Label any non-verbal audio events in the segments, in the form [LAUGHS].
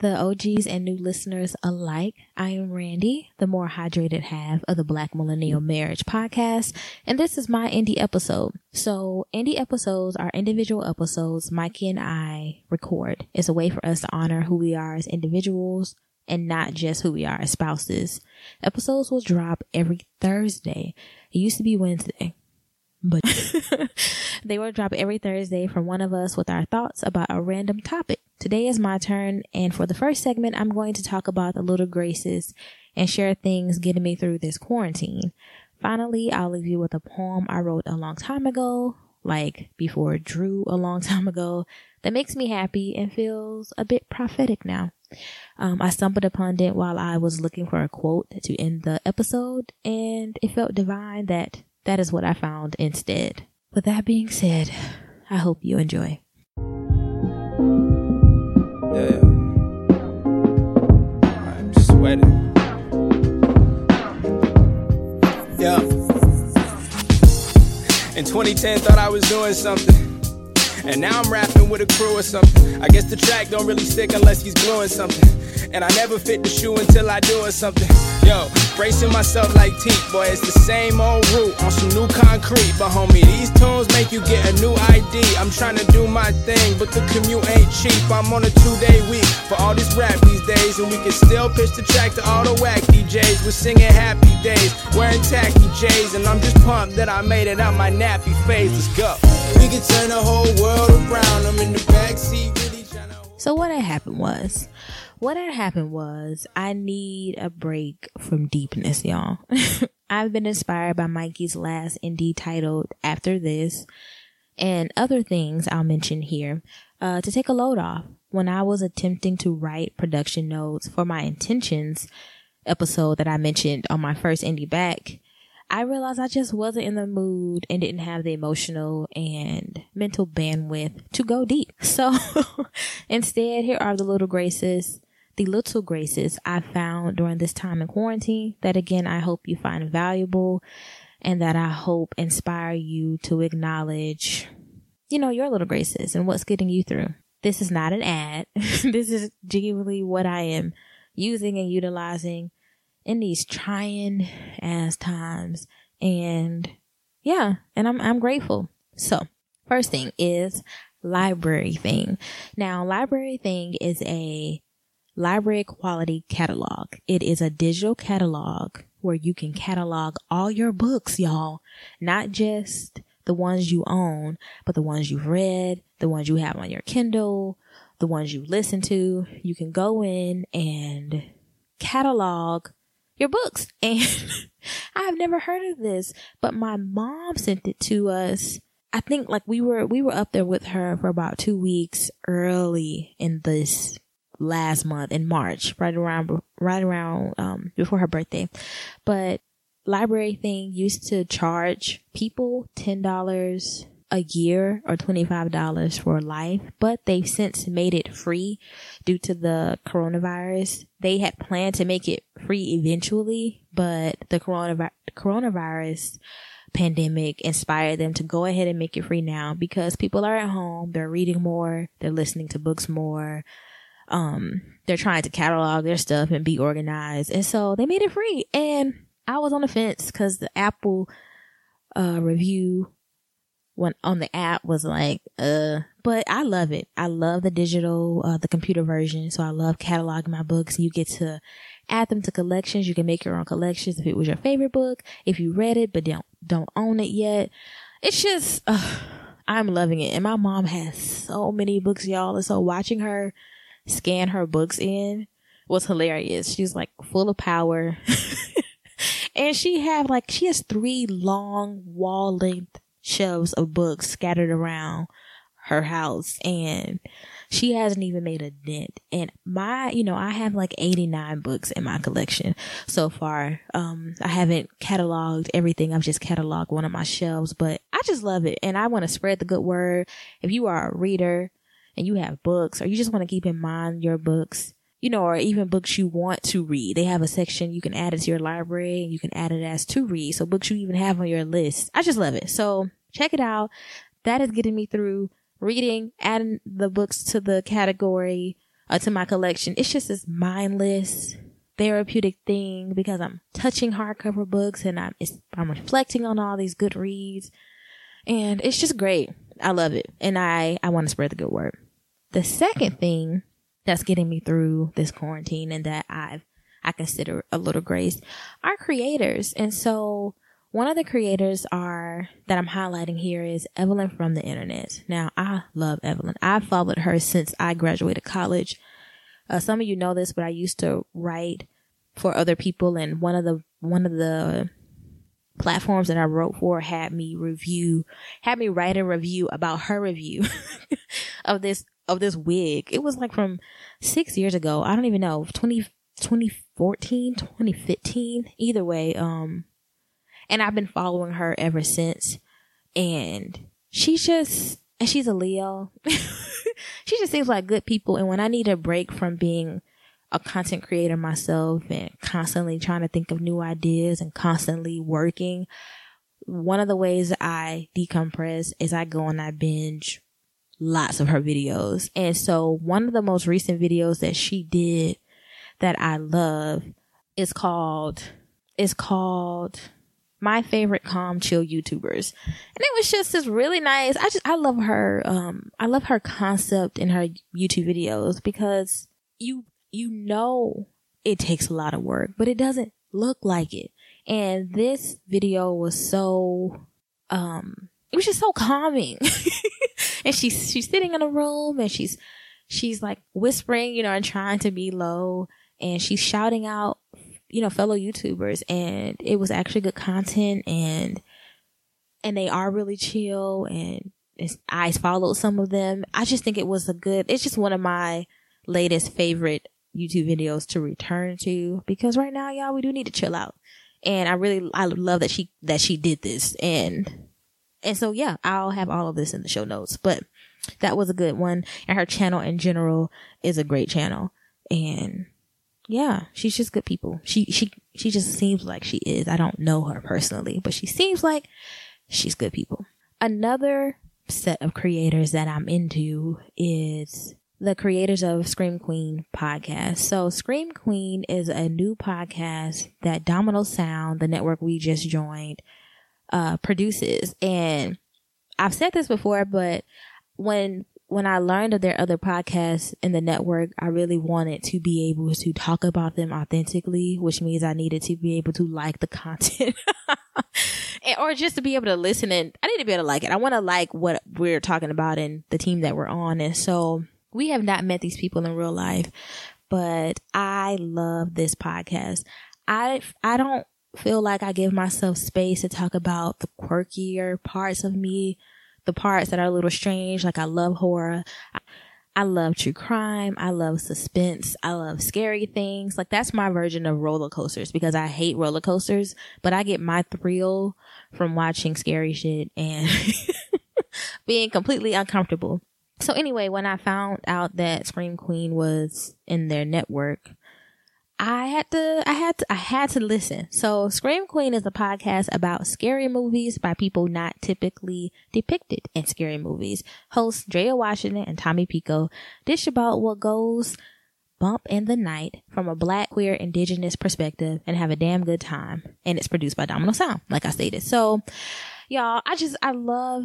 the OGs and new listeners alike. I am Randy, the more hydrated half of the Black Millennial Marriage Podcast, and this is my indie episode. So, indie episodes are individual episodes Mikey and I record. It's a way for us to honor who we are as individuals and not just who we are as spouses. Episodes will drop every Thursday. It used to be Wednesday but [LAUGHS] they will drop every Thursday from one of us with our thoughts about a random topic. Today is my turn, and for the first segment, I'm going to talk about the little graces and share things getting me through this quarantine. Finally, I'll leave you with a poem I wrote a long time ago, like before Drew a long [LAUGHS] time ago, that makes me happy and feels a bit prophetic now. Um, I stumbled upon it while I was looking for a quote to end the episode, and it felt divine that that is what I found instead. With that being said, I hope you enjoy. Yeah. I'm sweating. Yeah. In 2010, thought I was doing something. And now I'm rapping with a crew or something. I guess the track don't really stick unless he's gluing something. And I never fit the shoe until I do it something. Yo, bracing myself like teeth, boy, it's the same old route on some new concrete. But homie, these tunes make you get a new ID. I'm trying to do my thing, but the commute ain't cheap. I'm on a two day week for all this rap these days. And we can still pitch the track to all the whack DJs. We're singing happy days, wearing tacky J's. And I'm just pumped that I made it out my nappy phase. Let's go. So what had happened was, what had happened was, I need a break from deepness, y'all. [LAUGHS] I've been inspired by Mikey's last indie titled After This and other things I'll mention here, uh, to take a load off. When I was attempting to write production notes for my intentions episode that I mentioned on my first indie back, I realized I just wasn't in the mood and didn't have the emotional and mental bandwidth to go deep. So [LAUGHS] instead, here are the little graces, the little graces I found during this time in quarantine that again, I hope you find valuable and that I hope inspire you to acknowledge, you know, your little graces and what's getting you through. This is not an ad. [LAUGHS] this is genuinely what I am using and utilizing in these trying ass times. And yeah, and I'm, I'm grateful. So first thing is LibraryThing. Now LibraryThing is a library quality catalog. It is a digital catalog where you can catalog all your books, y'all, not just the ones you own, but the ones you've read, the ones you have on your Kindle, the ones you listen to. You can go in and catalog your books. [LAUGHS] And I have never heard of this, but my mom sent it to us. I think like we were, we were up there with her for about two weeks early in this last month in March, right around, right around, um, before her birthday. But LibraryThing used to charge people $10 a year or $25 for life, but they've since made it free due to the coronavirus. They had planned to make it free eventually, but the coronavirus, coronavirus pandemic inspired them to go ahead and make it free now because people are at home, they're reading more, they're listening to books more, um, they're trying to catalog their stuff and be organized. And so they made it free. And I was on the fence because the Apple, uh, review when on the app was like, uh, but I love it. I love the digital, uh, the computer version. So I love cataloging my books. You get to add them to collections. You can make your own collections if it was your favorite book, if you read it, but don't, don't own it yet. It's just, uh, I'm loving it. And my mom has so many books, y'all. And so watching her scan her books in was hilarious. She's like full of power. [LAUGHS] and she have like, she has three long wall length shelves of books scattered around her house and she hasn't even made a dent. And my, you know, I have like 89 books in my collection so far. Um, I haven't cataloged everything. I've just cataloged one of my shelves, but I just love it. And I want to spread the good word. If you are a reader, and you have books or you just want to keep in mind your books, you know, or even books you want to read. They have a section you can add it to your library and you can add it as to read. So books you even have on your list. I just love it. So check it out. That is getting me through reading, adding the books to the category, uh, to my collection. It's just this mindless, therapeutic thing because I'm touching hardcover books and I'm, I'm reflecting on all these good reads. And it's just great. I love it. And I, I want to spread the good word. The second thing that's getting me through this quarantine and that I've, I consider a little grace are creators. And so one of the creators are that I'm highlighting here is Evelyn from the internet. Now I love Evelyn. I've followed her since I graduated college. Uh, some of you know this, but I used to write for other people and one of the, one of the platforms that I wrote for had me review, had me write a review about her review [LAUGHS] of this of this wig. It was like from six years ago. I don't even know, 20, 2014, 2015, either way. Um, and I've been following her ever since. And she's just, and she's a Leo. [LAUGHS] she just seems like good people. And when I need a break from being a content creator myself and constantly trying to think of new ideas and constantly working, one of the ways I decompress is I go and I binge lots of her videos. And so one of the most recent videos that she did that I love is called, is called my favorite calm chill YouTubers. And it was just this really nice. I just, I love her, um, I love her concept in her YouTube videos because you, you know it takes a lot of work, but it doesn't look like it. And this video was so, um, it was just so calming. [LAUGHS] and she's she's sitting in a room and she's she's like whispering, you know, and trying to be low. And she's shouting out, you know, fellow YouTubers. And it was actually good content. And and they are really chill. And I followed some of them. I just think it was a good it's just one of my latest favorite YouTube videos to return to. Because right now y'all we do need to chill out. And I really I love that she that she did this. And and so yeah, I'll have all of this in the show notes, but that was a good one. And her channel in general is a great channel. And yeah, she's just good people. She, she, she just seems like she is. I don't know her personally, but she seems like she's good people. Another set of creators that I'm into is the creators of Scream Queen podcast. So Scream Queen is a new podcast that Domino Sound, the network we just joined, uh, produces. And I've said this before, but when when I learned of their other podcasts in the network, I really wanted to be able to talk about them authentically, which means I needed to be able to like the [LAUGHS] content and, or just to be able to listen and I need to be able to like it. I want to like what we're talking about and the team that we're on. And so we have not met these people in real life, but I love this podcast. I, I don't feel like I give myself space to talk about the quirkier parts of me, the parts that are a little strange. Like I love horror. I love true crime. I love suspense. I love scary things. Like that's my version of roller coasters because I hate roller coasters, but I get my thrill from watching scary shit. And [LAUGHS] being completely uncomfortable. So anyway, when I found out that Scream Queen was in their network, I had to, I had to, I had to listen. So Scream Queen is a podcast about scary movies by people not typically depicted in scary movies. Hosts Drea Washington and Tommy Pico dish about what goes bump in the night from a black, queer, indigenous perspective and have a damn good time. And it's produced by Domino Sound, like I stated. So y'all, I just, I love,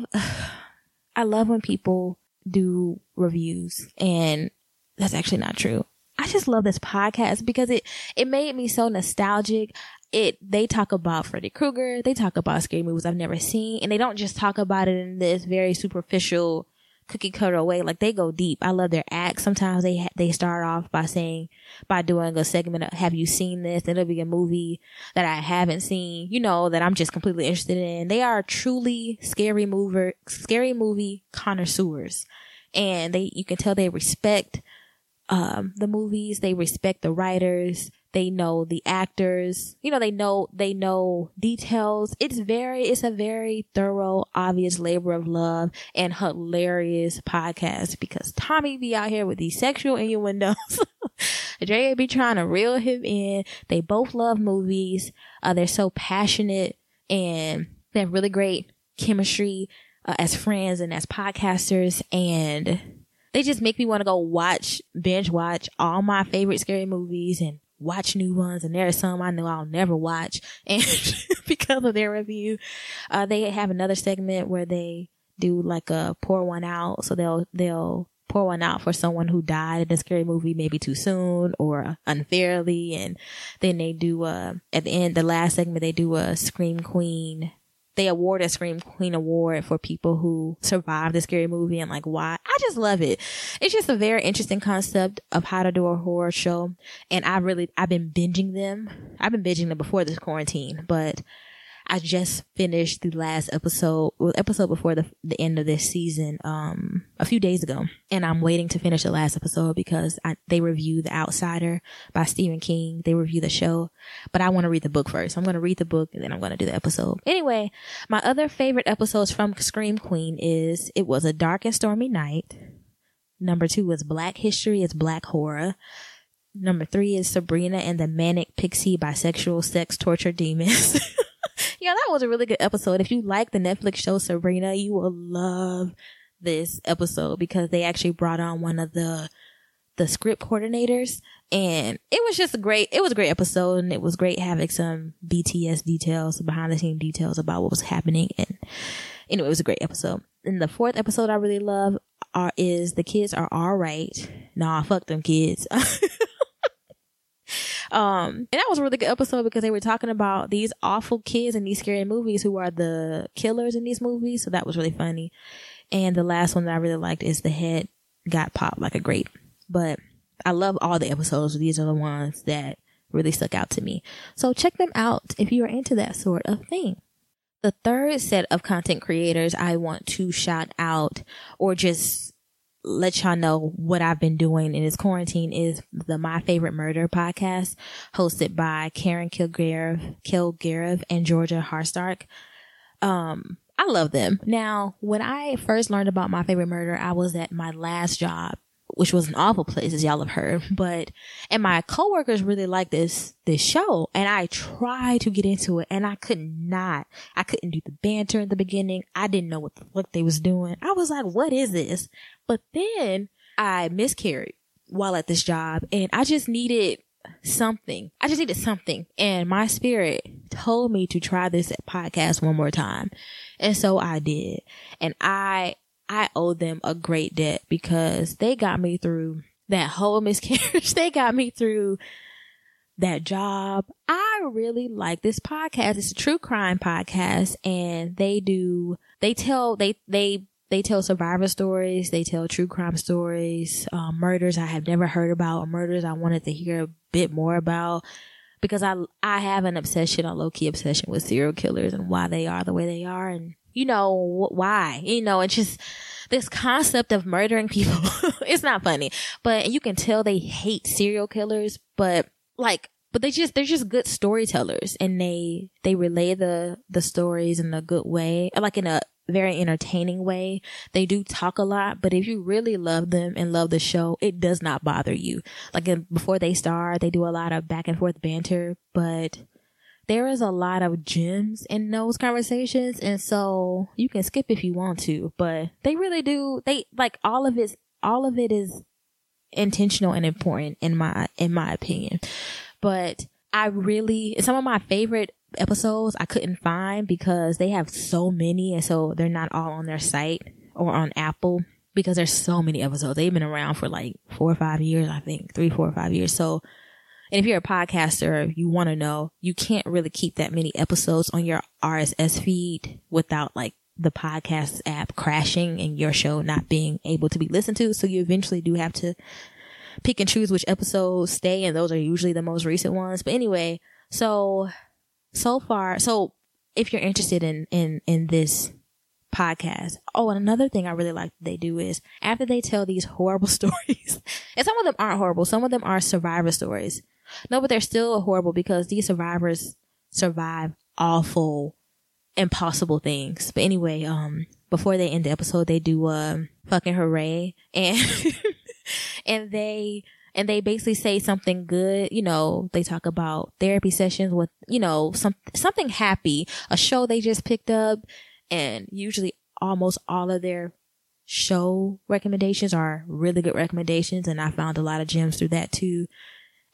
[SIGHS] I love when people do reviews and that's actually not true. I just love this podcast because it, it made me so nostalgic. It, they talk about Freddy Krueger. They talk about scary movies I've never seen and they don't just talk about it in this very superficial cookie cutter way. Like they go deep. I love their acts. Sometimes they, ha- they start off by saying, by doing a segment of, have you seen this? It'll be a movie that I haven't seen, you know, that I'm just completely interested in. They are truly scary mover, scary movie connoisseurs. And they, you can tell they respect um, the movies. They respect the writers. They know the actors. You know, they know, they know details. It's very, it's a very thorough, obvious labor of love and hilarious podcast because Tommy be out here with these sexual innuendos. [LAUGHS] Dre be trying to reel him in. They both love movies. Uh, they're so passionate and they have really great chemistry uh, as friends and as podcasters and they just make me want to go watch, binge watch all my favorite scary movies and watch new ones. And there are some I know I'll never watch. [LAUGHS] And [LAUGHS] because of their review, uh, they have another segment where they do like a pour one out. So they'll, they'll pour one out for someone who died in a scary movie maybe too soon or unfairly. And then they do, uh, at the end, the last segment, they do a Scream Queen they award a Scream Queen Award for people who survived the scary movie and like why. I just love it. It's just a very interesting concept of how to do a horror show. And I really, I've been binging them. I've been binging them before this quarantine, but I just finished the last episode, episode before the, the end of this season, um, a few days ago. And I'm waiting to finish the last episode because I, they review The Outsider by Stephen King. They review the show, but I want to read the book first. I'm going to read the book and then I'm going to do the episode. Anyway, my other favorite episodes from Scream Queen is It Was a Dark and Stormy Night. Number two is Black History is Black Horror. Number three is Sabrina and the Manic Pixie Bisexual Sex Torture Demons. [LAUGHS] [LAUGHS] yeah, that was a really good episode. If you like the Netflix show Sabrina, you will love this episode because they actually brought on one of the the script coordinators and it was just a great it was a great episode and it was great having some BTS details, behind the scene details about what was happening and anyway, it was a great episode. And the fourth episode I really love are is the kids are all right. Nah, fuck them kids. [LAUGHS] Um, and that was a really good episode because they were talking about these awful kids in these scary movies who are the killers in these movies. So that was really funny. And the last one that I really liked is the head got popped like a grape. But I love all the episodes. These are the ones that really stuck out to me. So check them out if you are into that sort of thing. The third set of content creators I want to shout out or just let y'all know what I've been doing in this quarantine is the My Favorite Murder podcast hosted by Karen Kilgariff, Kilgariff and Georgia Hardstark. Um, I love them. Now, when I first learned about My Favorite Murder, I was at my last job, which was an awful place as y'all have heard, but, and my coworkers really liked this, this show and I tried to get into it and I could not. I couldn't do the banter in the beginning. I didn't know what the fuck they was doing. I was like, what is this? But then I miscarried while at this job and I just needed something. I just needed something. And my spirit told me to try this podcast one more time. And so I did. And I, I owe them a great debt because they got me through that whole [LAUGHS] miscarriage. they got me through that job. I really like this podcast. It's a true crime podcast and they do, they tell, they, they they tell survivor stories. They tell true crime stories, um, murders I have never heard about, or murders I wanted to hear a bit more about. Because I I have an obsession, a low key obsession with serial killers and why they are the way they are, and you know why. You know, it's just this concept of murdering people. [LAUGHS] it's not funny, but you can tell they hate serial killers. But like but they just they're just good storytellers and they they relay the the stories in a good way like in a very entertaining way. They do talk a lot, but if you really love them and love the show, it does not bother you. Like before they start, they do a lot of back and forth banter, but there is a lot of gems in those conversations. And so you can skip if you want to, but they really do. They like all of it, all of it is intentional and important in my, in my opinion. But I really, some of my favorite episodes I couldn't find because they have so many and so they're not all on their site or on Apple because there's so many episodes. They've been around for like four or five years, I think, three, four or five years. So, and if you're a podcaster, you want to know, you can't really keep that many episodes on your RSS feed without like the podcast app crashing and your show not being able to be listened to. So you eventually do have to pick and choose which episodes stay. And those are usually the most recent ones. But anyway, so so far, so if you're interested in, in, in this podcast. Oh, and another thing I really like they do is after they tell these horrible [LAUGHS] stories, and some of them aren't horrible, some of them are survivor stories. No, but they're still horrible because these survivors survive awful, impossible things. But anyway, um, before they end the episode, they do, um, fucking hooray [LAUGHS] and, and they, and they basically say something good. You know, they talk about therapy sessions with, you know, some, something happy, a show they just picked up. And usually almost all of their show recommendations are really good recommendations. And I found a lot of gems through that too.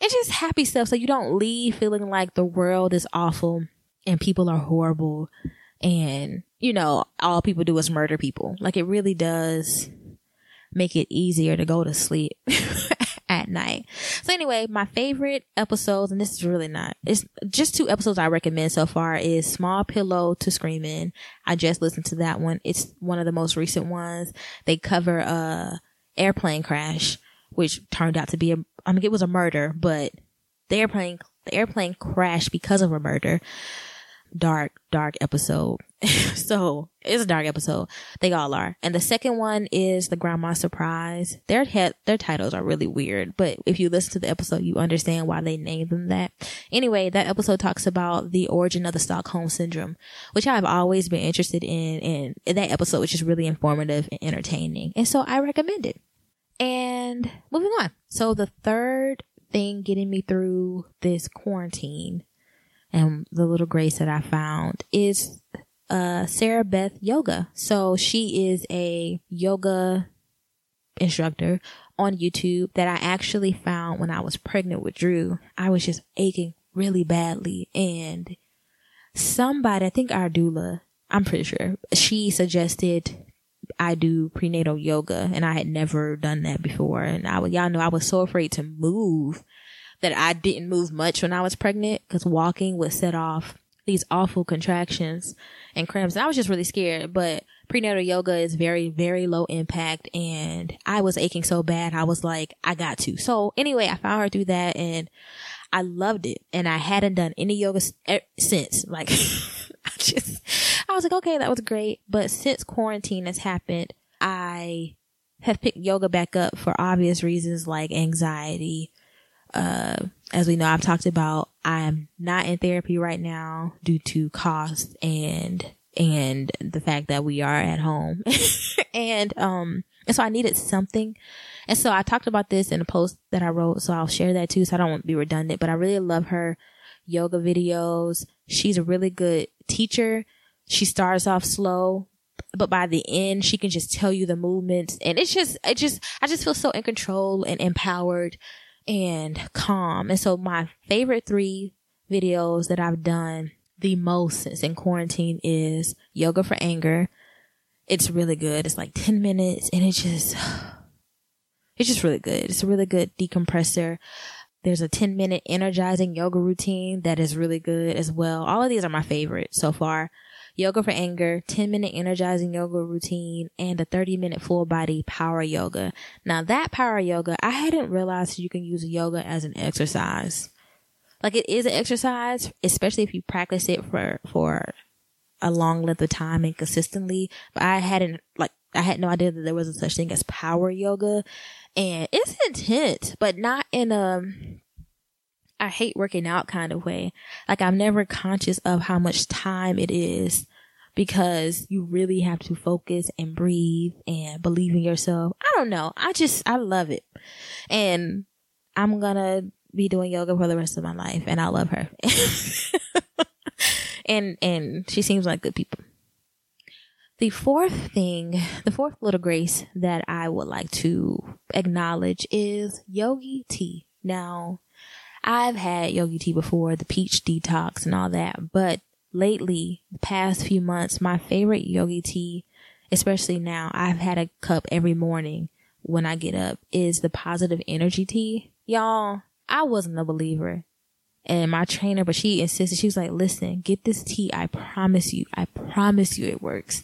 It's just happy stuff. So you don't leave feeling like the world is awful and people are horrible and, you know, all people do is murder people. Like it really does make it easier to go to sleep [LAUGHS] at night. So anyway, my favorite episodes, and this is really not, it's just two episodes I recommend so far is Small Pillow to Scream In. I just listened to that one. It's one of the most recent ones. They cover a airplane crash, which turned out to be a, I mean, it was a murder, but the airplane, the airplane crashed because of a murder dark, dark episode. [LAUGHS] so it's a dark episode. They all are. And the second one is the Grandma Surprise. Their head, their titles are really weird, but if you listen to the episode, you understand why they named them that. Anyway, that episode talks about the origin of the Stockholm syndrome, which I've always been interested in. And that episode was just really informative and entertaining. And so I recommend it. And moving on. So the third thing getting me through this quarantine and the little grace that I found is uh, Sarah Beth Yoga. So she is a yoga instructor on YouTube that I actually found when I was pregnant with Drew. I was just aching really badly and somebody, I think our doula, I'm pretty sure, she suggested I do prenatal yoga and I had never done that before. And I was, y'all know I was so afraid to move that I didn't move much when I was pregnant because walking would set off these awful contractions and cramps. And I was just really scared, but prenatal yoga is very, very low impact. And I was aching so bad. I was like, I got to. So anyway, I found her through that and I loved it. And I hadn't done any yoga since. Like, [LAUGHS] I just, I was like, okay, that was great. But since quarantine has happened, I have picked yoga back up for obvious reasons like anxiety, uh, as we know, I've talked about, I am not in therapy right now due to cost and, and the fact that we are at home. [LAUGHS] and, um, and so I needed something. And so I talked about this in a post that I wrote. So I'll share that too. So I don't want to be redundant, but I really love her yoga videos. She's a really good teacher. She starts off slow, but by the end, she can just tell you the movements. And it's just, it just, I just feel so in control and empowered and calm. And so my favorite three videos that I've done the most since in quarantine is yoga for anger. It's really good. It's like 10 minutes and it's just, [SIGHS] it's just really good. It's a really good decompressor. There's a 10 minute energizing yoga routine that is really good as well. All of these are my favorite so far yoga for anger, 10 minute energizing yoga routine, and a 30 minute full body power yoga. Now that power yoga, I hadn't realized you can use yoga as an exercise. Like it is an exercise, especially if you practice it for, for a long length of time and consistently. But I hadn't, like, I had no idea that there was a such thing as power yoga. And it's intense, but not in a, I hate working out kind of way. Like I'm never conscious of how much time it is because you really have to focus and breathe and believe in yourself. I don't know. I just, I love it. And I'm gonna be doing yoga for the rest of my life and I love her. [LAUGHS] and, and she seems like good people. The fourth thing, the fourth little grace that I would like to acknowledge is yogi tea. Now, I've had yogi tea before, the peach detox and all that, but lately, the past few months, my favorite yogi tea, especially now, I've had a cup every morning when I get up, is the positive energy tea. Y'all, I wasn't a believer. And my trainer, but she insisted, she was like, listen, get this tea. I promise you, I promise you it works.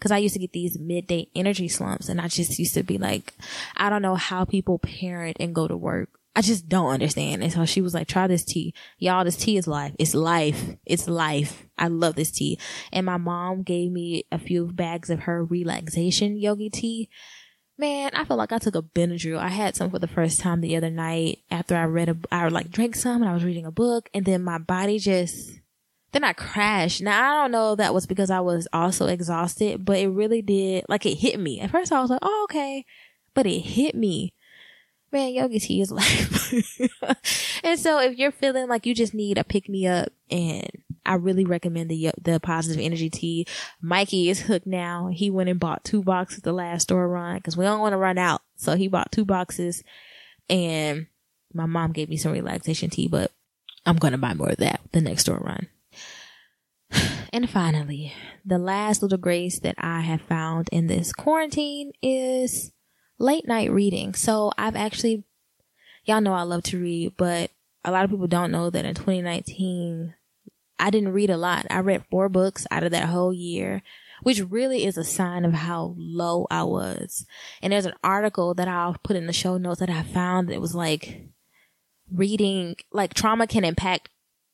Cause I used to get these midday energy slumps and I just used to be like, I don't know how people parent and go to work. I just don't understand. And so she was like, try this tea. Y'all, this tea is life. It's life. It's life. I love this tea. And my mom gave me a few bags of her relaxation yogi tea. Man, I felt like I took a Benadryl. I had some for the first time the other night after I read a, I like drank some and I was reading a book and then my body just, then I crashed. Now I don't know if that was because I was also exhausted, but it really did, like it hit me. At first I was like, oh, okay. But it hit me. Man, yoga tea is [LAUGHS] life. and so if you're feeling like you just need a pick me up and I really recommend the, the positive energy tea. Mikey is hooked now. He went and bought two boxes the last store run because we don't want to run out. So he bought two boxes and my mom gave me some relaxation tea, but I'm to buy more of that the next store run. [SIGHS] And finally, the last little grace that I have found in this quarantine is late night reading. So I've actually, y'all know I love to read, but a lot of people don't know that in 2019, I didn't read a lot. I read four books out of that whole year, which really is a sign of how low I was. And there's an article that I'll put in the show notes that I found that was like reading, like trauma can impact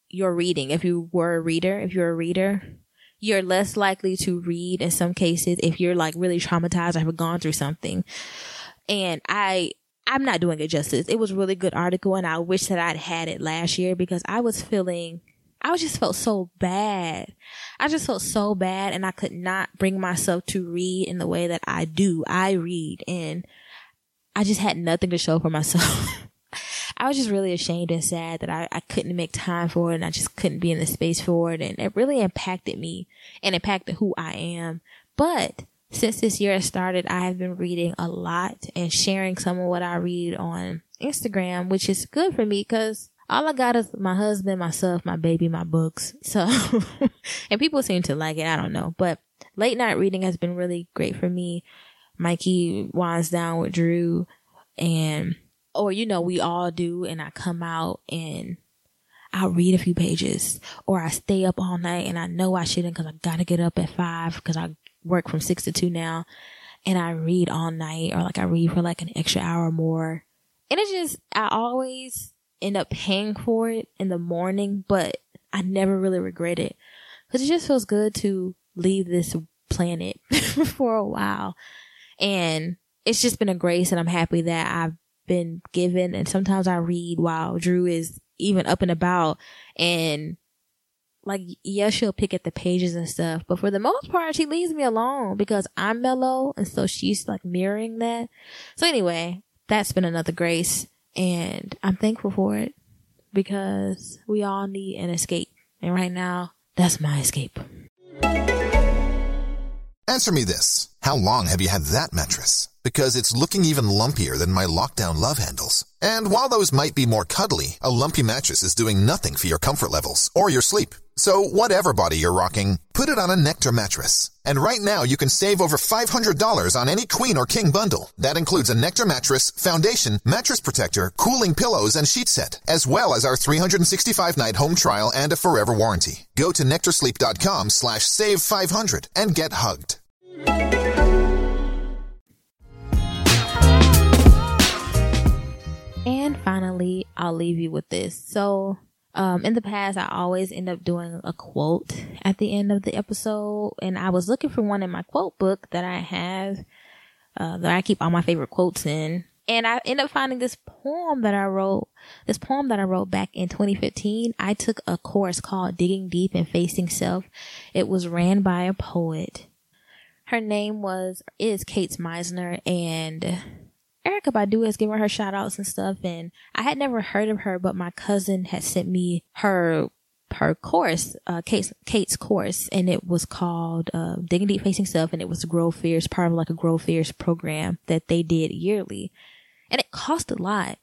your reading. If you were a reader, if you're a reader, you're less likely to read in some cases if you're like really traumatized or have gone through something. And I, I'm not doing it justice. It was a really good article and I wish that I'd had it last year because I was feeling, I just felt so bad. I just felt so bad and I could not bring myself to read in the way that I do. I read and I just had nothing to show for myself. [LAUGHS] I was just really ashamed and sad that I, I couldn't make time for it and I just couldn't be in the space for it. And it really impacted me and impacted who I am. But since this year has started, I have been reading a lot and sharing some of what I read on Instagram, which is good for me because all I got is my husband, myself, my baby, my books. So, [LAUGHS] and people seem to like it. I don't know, but late night reading has been really great for me. Mikey winds down with Drew and or you know, we all do, and I come out and I'll read a few pages, or I stay up all night and I know I shouldn't because I gotta get up at five because I work from six to two now, and I read all night, or like I read for like an extra hour or more, and it just I always end up paying for it in the morning, but I never really regret it. Because it just feels good to leave this planet [LAUGHS] for a while, and it's just been a grace, and I'm happy that I've been given. And sometimes I read while Drew is even up and about and like, yeah, she'll pick at the pages and stuff, but for the most part, she leaves me alone because I'm mellow. And so she's like mirroring that. So anyway, that's been another grace and I'm thankful for it because we all need an escape. And right now, that's my escape. Answer me this. How long have you had that mattress? Because it's looking even lumpier than my lockdown love handles. And while those might be more cuddly, a lumpy mattress is doing nothing for your comfort levels or your sleep. So whatever body you're rocking, put it on a Nectar mattress. And right now you can save over $500 on any queen or king bundle. That includes a Nectar mattress, foundation, mattress protector, cooling pillows, and sheet set, as well as our 365 night home trial and a forever warranty. Go to nectarsleep.com slash save 500 and get hugged. And finally, I'll leave you with this. So, um, in the past, I always end up doing a quote at the end of the episode, and I was looking for one in my quote book that I have, uh, that I keep all my favorite quotes in. And I end up finding this poem that I wrote, this poem that I wrote back in 2015. I took a course called Digging Deep and Facing Self. It was ran by a poet. Her name was, is Kate Meisner and Erykah Badu has given her shout outs and stuff. And I had never heard of her, but my cousin had sent me her her course, uh, Kate's, Kate's course, and it was called, uh, Digging Deep Facing Self, and it was Grow Fierce, part of like a Grow Fierce program that they did yearly. And it cost a lot.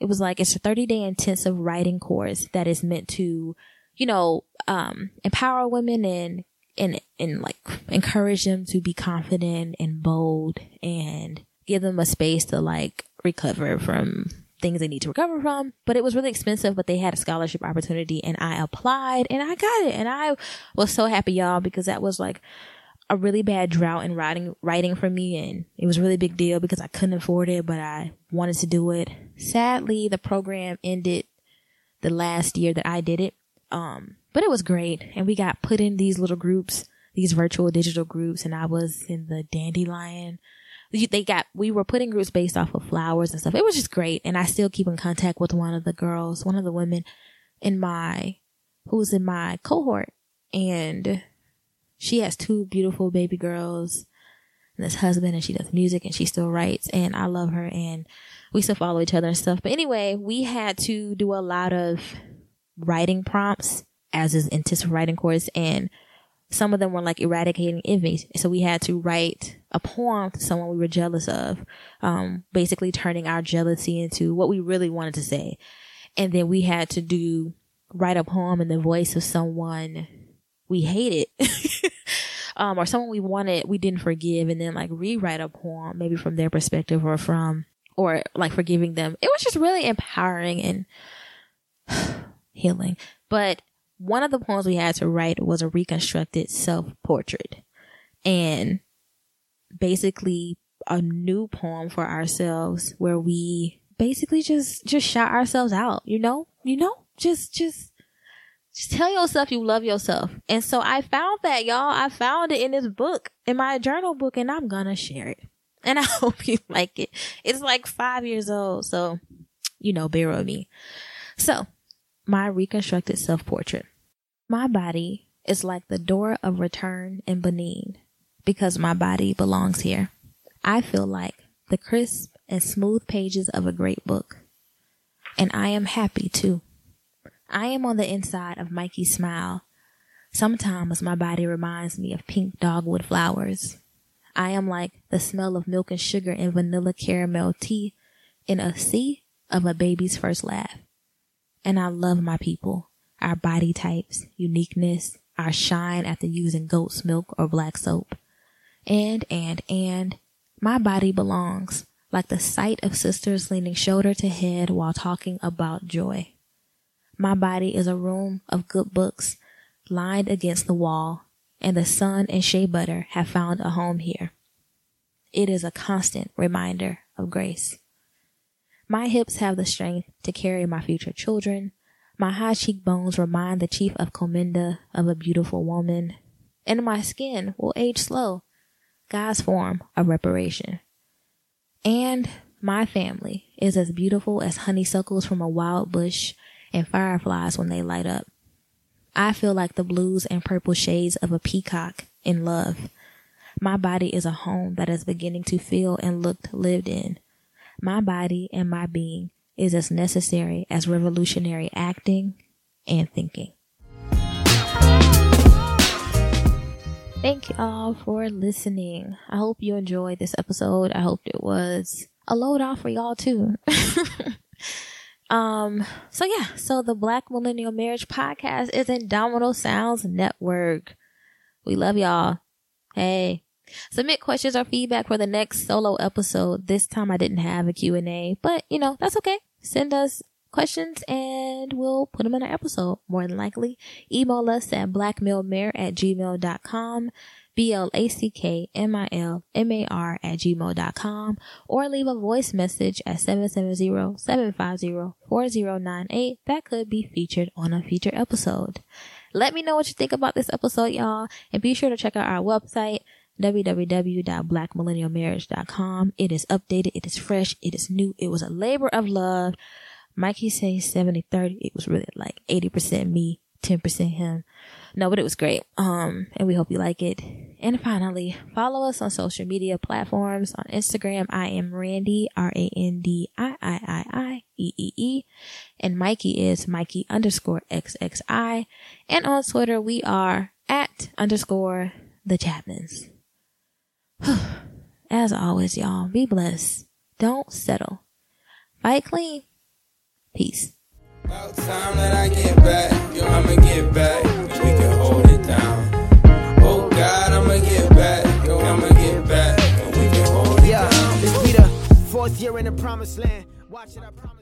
It was like, it's a 30 day intensive writing course that is meant to, you know, um, empower women and, and, and like encourage them to be confident and bold and give them a space to like recover from things they need to recover from. But it was really expensive, but they had a scholarship opportunity and I applied and I got it. And I was so happy, y'all, because that was like a really bad drought in writing, writing for me. And it was a really big deal because I couldn't afford it, but I wanted to do it. Sadly, the program ended the last year that I did it. Um, but it was great. And we got put in these little groups, these virtual digital groups. And I was in the dandelion they got we were putting groups based off of flowers and stuff. It was just great, and I still keep in contact with one of the girls, one of the women in my who's in my cohort, and she has two beautiful baby girls and this husband, and she does music and she still writes, and I love her, and we still follow each other and stuff. But anyway, we had to do a lot of writing prompts as is intensive writing course, and some of them were like eradicating envy. So we had to write a poem to someone we were jealous of, um, basically turning our jealousy into what we really wanted to say. And then we had to do, write a poem in the voice of someone we hated. [LAUGHS] um, or someone we wanted, we didn't forgive and then like rewrite a poem, maybe from their perspective or from, or like forgiving them. It was just really empowering and [SIGHS] healing. But one of the poems we had to write was a reconstructed self portrait and basically a new poem for ourselves where we basically just just shout ourselves out you know? You know? Just just just tell yourself you love yourself. And so i found that y'all. I found it in this book in my journal book and i'm gonna share it. And [LAUGHS] i hope you like it. It's like five years old so you know bear with me. So my reconstructed self portrait my body is like the door of return in Benin because my body belongs here. I feel like the crisp and smooth pages of a great book. And I am happy too. I am on the inside of Mikey's smile. Sometimes my body reminds me of pink dogwood flowers. I am like the smell of milk and sugar and vanilla caramel tea in a sea of a baby's first laugh. And I love my people our body types, uniqueness, our shine after using goat's milk or black soap. And, and, and, my body belongs like the sight of sisters leaning shoulder to head while talking about joy. My body is a room of good books lined against the wall, and the sun and shea butter have found a home here. It is a constant reminder of grace. My hips have the strength to carry my future children, my high cheekbones remind the chief of Comenda of a beautiful woman, and my skin will age slow, God's form of reparation. And my family is as beautiful as honeysuckles from a wild bush and fireflies when they light up. I feel like the blues and purple shades of a peacock in love. My body is a home that is beginning to feel and look lived in. My body and my being is as necessary as revolutionary acting and thinking. Thank you all for listening. I hope you enjoyed this episode. I hope it was a load off for y'all too. [LAUGHS] um, so yeah, so the Black Millennial Marriage Podcast is in Domino Sounds Network. We love y'all. Hey. Submit questions or feedback for the next solo episode. This time I didn't have a Q&A, but you know, that's okay. Send us questions and we'll put them in our episode more than likely. Email us at blackmilmar at gmail.com. B-L-A-C-K-M-I-L-M-A-R at gmail.com or leave a voice message at 770-750-4098 that could be featured on a future episode. Let me know what you think about this episode, y'all, and be sure to check out our website, www.blackmillennialmarriage.com. It is updated. It is fresh. It is new. It was a labor of love. Mikey says 70 30. It was really like 80% me, 10% him. No, but it was great. Um, and we hope you like it. And finally, follow us on social media platforms. On Instagram, I am Randy, R-A-N-D-I-I-I-I-E-E-E. And Mikey is Mikey underscore XXI. And on Twitter, we are at underscore the Chapmans. [SIGHS] As always, y'all, be blessed. Don't settle. Fight clean. Peace. About time that I get back, yo, I'ma get back. We can hold it down. Oh God, I'ma get back, yo, I'ma get back. And we can hold it Yeah, down. this be the fourth year in the promised land. Watch it, I promise.